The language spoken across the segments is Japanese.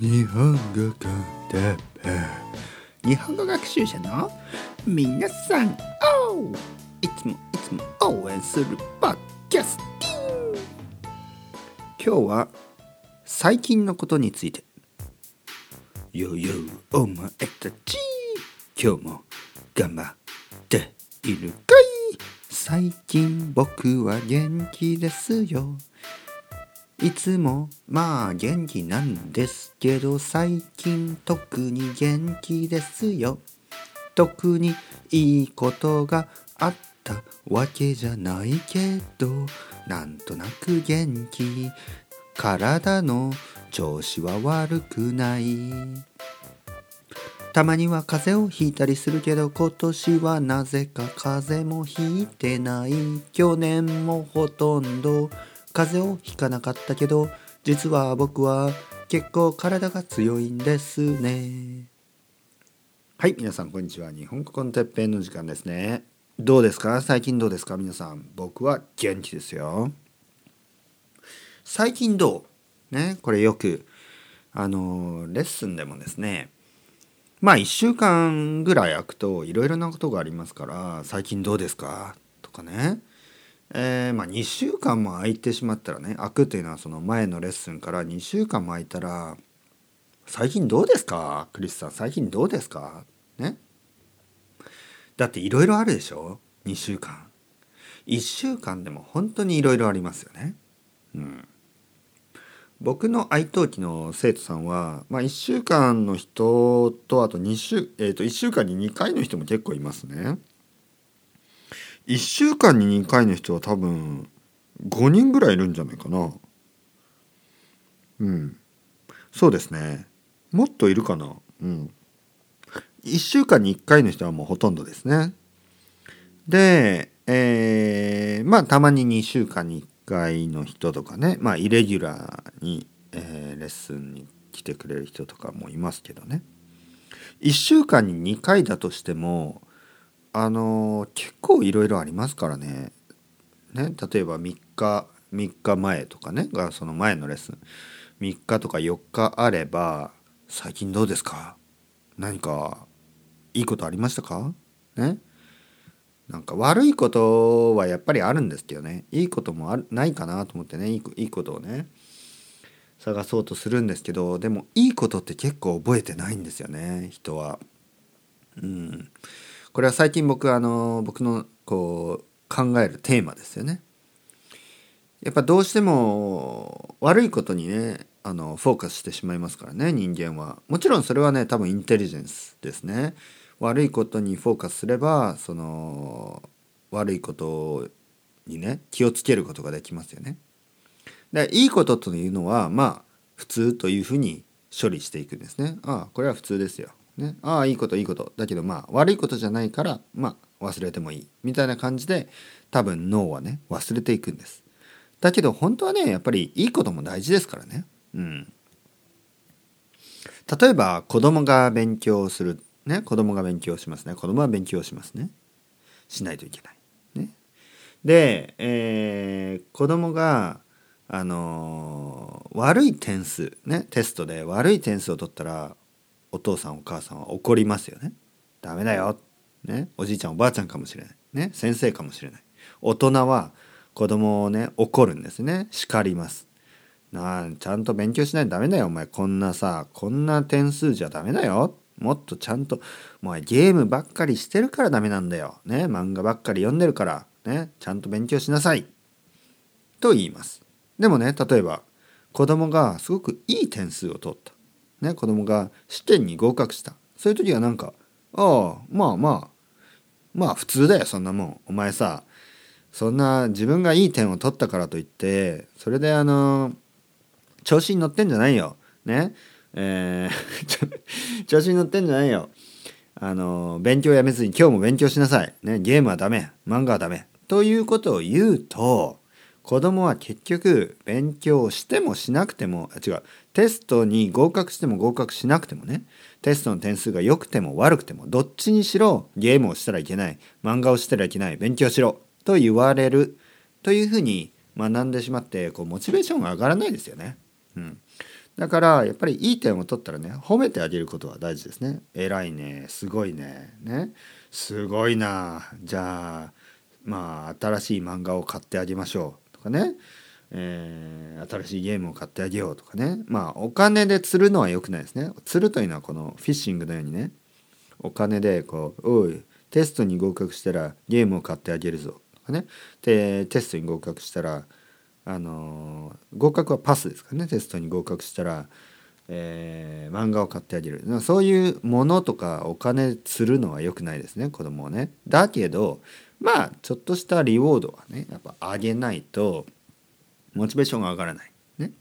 日本語コンテ日本語学習者の皆さんおいつもいつも応援するポッキャスティン今日は最近のことについて。よよお前たち。今日も頑張っているかい。最近僕は元気ですよ。いつもまあ元気なんですけど最近特に元気ですよ。特にいいことがあったわけじゃないけどなんとなく元気。体の調子は悪くない。たまには風邪をひいたりするけど今年はなぜか風邪もひいてない。去年もほとんど風邪をひかなかったけど実は僕は結構体が強いんですね。はい皆さんこんにちは。日本語コンテッペンの時間ですね。どうですか？最近どうですか？皆さん僕は元気ですよ。最近どう？ねこれよくあのレッスンでもですね。まあ1週間ぐらい空くといろいろなことがありますから最近どうですか？とかね。えー、まあ、2週間も空いてしまったらね空くというのはその前のレッスンから2週間も空いたら「最近どうですか？クリスさん最近どうですか?」ね？だっていろいろあるでしょ？2週間。1週間でも本当にいろいろありますよね。うん。僕の愛登記の生徒さんは、まあ、1週間の人とあと2週、えー、と1週間に2回の人も結構いますね。1週間に2回の人は多分5人ぐらいいるんじゃないかな。うん。そうですね。もっといるかな。うん。1週間に1回の人はもうほとんどですね。でえー、まあたまに2週間に1回の人とかねまあイレギュラーに、えー、レッスンに来てくれる人とかもいますけどね。1週間に2回だとしてもあの結構いろいろありますからね。ね例えば3日3日前とかねがその前のレッスン。3日とか4日あれば最近どうですか？何かいいことありましたか？ね？なんか悪いことはやっぱりあるんですけどね。いいこともあないかなと思ってね。いいいいことをね探そうとするんですけどでもいいことって結構覚えてないんですよね人は。うん。これは最近僕あの僕のこう考えるテーマですよね。やっぱどうしても悪いことにねあのフォーカスしてしまいますからね人間は。もちろんそれはね多分インテリジェンスですね。悪いことにフォーカスすればその悪いことにね気をつけることができますよね。でいいことというのはまあ普通というふうに処理していくんですね。ああこれは普通ですよ。ね、ああいいこといいこと。だけどまあ悪いことじゃないからまあ忘れてもいい。みたいな感じで多分脳はね忘れていくんです。だけど本当はねやっぱりいいことも大事ですからね。うん。例えば子供が勉強する。ね子供が勉強しますね。子供は勉強しますね。しないといけない。ね。で、えー、子供があのー、悪い点数。ねテストで悪い点数を取ったらお父さんお母さんは怒りますよね。ダメだよ。ね、おじいちゃんおばあちゃんかもしれない。ね、先生かもしれない。大人は子供をね怒るんですね。叱ります。なあちゃんと勉強しないとダメだよお前こんなさこんな点数じゃダメだよ。もっとちゃんとお前ゲームばっかりしてるからダメなんだよ。ね漫画ばっかり読んでるからねちゃんと勉強しなさい。と言います。でもね例えば子供がすごくいい点数を取った。ね、子供が試験に合格した。そういう時はなんか「ああまあまあまあ普通だよそんなもん。お前さそんな自分がいい点を取ったからといってそれであの調子に乗ってんじゃないよ。ね。えー、調子に乗ってんじゃないよ。あの勉強やめずに今日も勉強しなさい、ね、ゲームはダメ。漫画はダメ。ということを言うと子供は結局勉強してもしなくても違う。テストに合格しても合格しなくてもね。テストの点数が良くても悪くてもどっちにしろゲームをしたらいけない。漫画をしたらいけない。勉強しろ。と言われる。というふうに学んでしまってこうモチベーションが上がらないですよね。うん、だからやっぱりいい点を取ったらね褒めてあげることは大事ですね。偉いね。すごいね。ね。すごいな。じゃあまあ新しい漫画を買ってあげましょう。とかね。えー、新しいゲームを買ってあげようとかね。まあお金で釣るのは良くないですね。釣るというのはこのフィッシングのようにね。お金でこう「おいテストに合格したらゲームを買ってあげるぞ」とかね。でテストに合格したらあのー、合格はパスですからね。テストに合格したら、えー、漫画を買ってあげる。そういうものとかお金釣るのは良くないですね。子供をね。だけどまあちょっとしたリウォードはねやっぱあげないとモチベーションが上がらない。ね。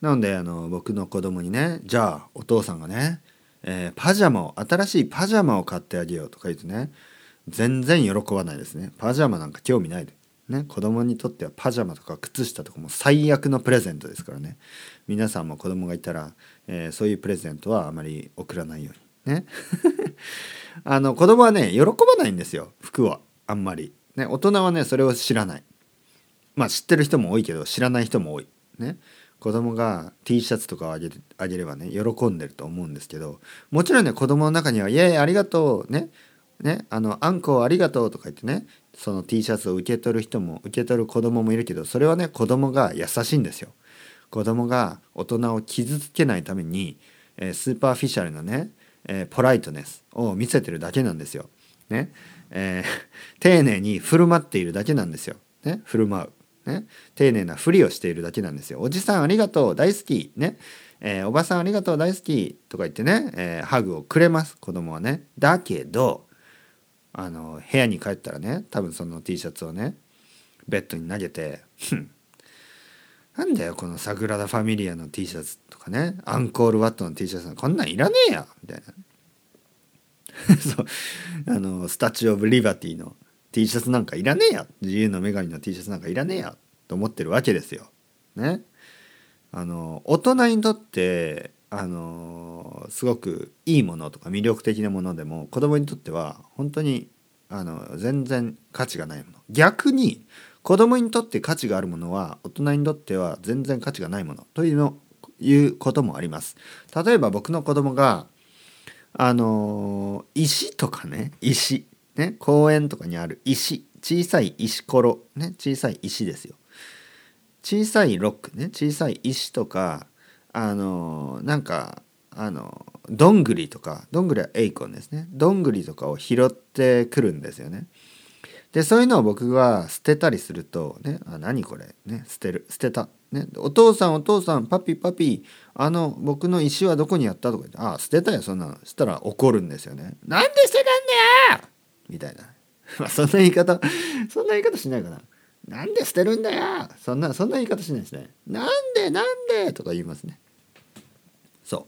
なのであの僕の子供にねじゃあお父さんがね、えー、パジャマを新しいパジャマを買ってあげようとか言うとね全然喜ばないですね。パジャマなんか興味ないで。ね、子供にとってはパジャマとか靴下とかも最悪のプレゼントですからね。皆さんも子供がいたら、えー、そういうプレゼントはあまり送らないように。ね。あの子供はね喜ばないんですよ。服はあんまり、ね、大人はねそれを知らない。まあ知ってる人も多いけど知らない人も多い。ね。子供が T シャツとかをあげあげればね喜んでると思うんですけど。もちろんね子供の中には「イエーイありがとう」ね。ね。あの「あんこありがとう」とか言ってねその T シャツを受け取る人も受け取る子供もいるけどそれはね子供が優しいんですよ。子供が大人を傷つけないために、えー、 superficial なね、えー、 politeness を見せてるだけなんですよ。ね。えー、丁寧に振る舞っているだけなんですよ。ね、振る舞う、ね。丁寧なふりをしているだけなんですよ。おじさんありがとう大好き。ねえー、おばさんありがとう大好きとか言ってね、えー、ハグをくれます子供はね。だけどあの部屋に帰ったらね多分その T シャツをねベッドに投げて「なんだよこのサグラダ・ファミリアの T シャツ」とかね「アンコール・ワットの T シャツこんなんいらねえや」みたいな そうあのスタチュー・オブ・リバティの T シャツなんかいらねえや自由の女神の T シャツなんかいらねえやと思ってるわけですよ。ね。あの大人にとってあのすごくいいものとか魅力的なものでも子供にとっては本当にあの全然価値がないもの逆に子供にとって価値があるものは大人にとっては全然価値がないものというのいうこともあります例えば僕の子供があの石とかね石。ね公園とかにある石。小さい石ころ。ね小さい石ですよ。小さいロックね。小さい石とかあのなんかあのどんぐりとか。どんぐりはエイコンですね。どんぐりとかを拾ってくるんですよね。でそういうのを僕が捨てたりすると「ね、あ何これ、ね、捨てる捨てた」ね「お父さんお父さんパピパピあの僕の石はどこにあった?」とか言って「ああ捨てたよそんなの」したら怒るんですよね。なんで捨てたんだよみたいな。まあそんな言い方そんな言い方しないかな。なんで捨てるんだよそんなそんな言い方しないですね。なんでなんで？とか言いますねそ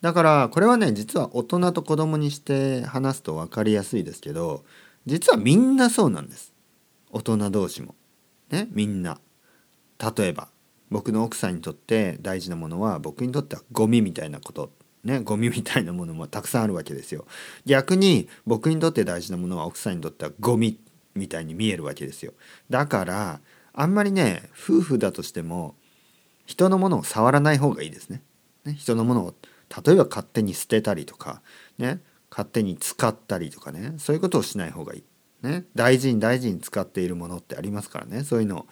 う。だからこれはね実は大人と子供にして話すと分かりやすいですけど実はみんなそうなんです大人同士も。ねみんな。例えば僕の奥さんにとって大事なものは僕にとってはゴミみたいなことねゴミみたいなものもたくさんあるわけですよ。逆に僕にとって大事なものは奥さんにとってはゴミみたいに見えるわけですよ。だからあんまりね夫婦だとしても人のものを触らない方がいいですね。ね人のものを例えば勝手に捨てたりとかね勝手に使ったりとかねそういうことをしない方がいい。ね、大事に大事に使っているものってありますからねそういうの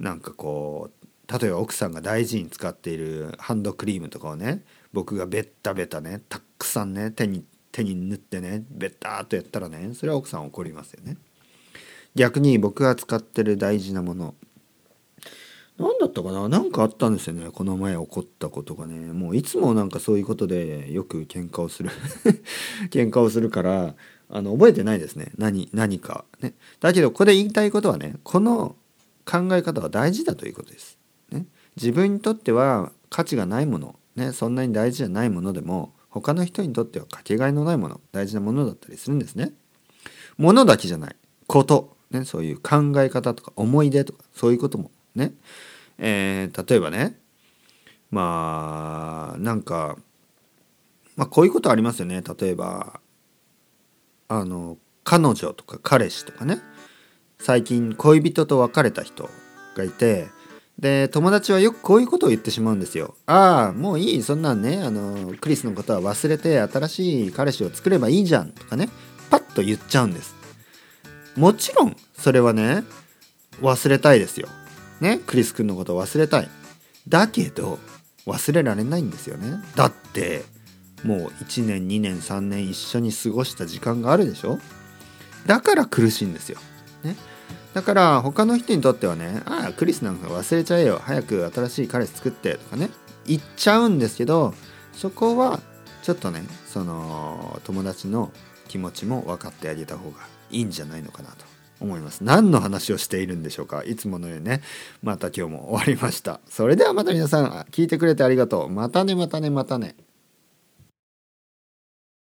なんかこう例えば奥さんが大事に使っているハンドクリームとかをね僕がベッタベタねたくさんね手に手に塗ってねベッターっとやったらねそれは奥さん怒りますよね。逆に僕が使ってる大事なもの何だったかな？何かあったんですよね。この前起こったことがね。もういつもなんかそういうことでよく喧嘩をする。喧嘩をするからあの覚えてないですね。何何か。ね。だけどこれ言いたいことはねこの考え方は大事だということです、ね、自分にとっては価値がないもの、ね、そんなに大事じゃないものでも他の人にとってはかけがえのないもの。大事なものだったりするんですね。ものだけじゃない。こと、ね、そういう考え方とか思い出とかそういうことも。ね。えー、例えばねまあなんか、まあ、こういうことありますよね例えばあの彼女とか彼氏とかね最近恋人と別れた人がいてで友達はよくこういうことを言ってしまうんですよ。ああもういいそんなんねあのクリスのことは忘れて新しい彼氏を作ればいいじゃんとかねパッと言っちゃうんです。もちろんそれはね忘れたいですよ。ねクリス君のことを忘れたい。だけど忘れられないんですよね。だってもう1年2年3年一緒に過ごした時間があるでしょだから苦しいんですよ。ね、だから他の人にとってはね「ああクリスなんか忘れちゃえよ早く新しい彼氏作って」とかね言っちゃうんですけどそこはちょっとねその友達の気持ちも分かってあげた方がいいんじゃないのかなと思います。何の話をしているんでしょうか？いつものようにねまた今日も終わりました。それではまた皆さん聞いてくれてありがとう。またねまたねまたね。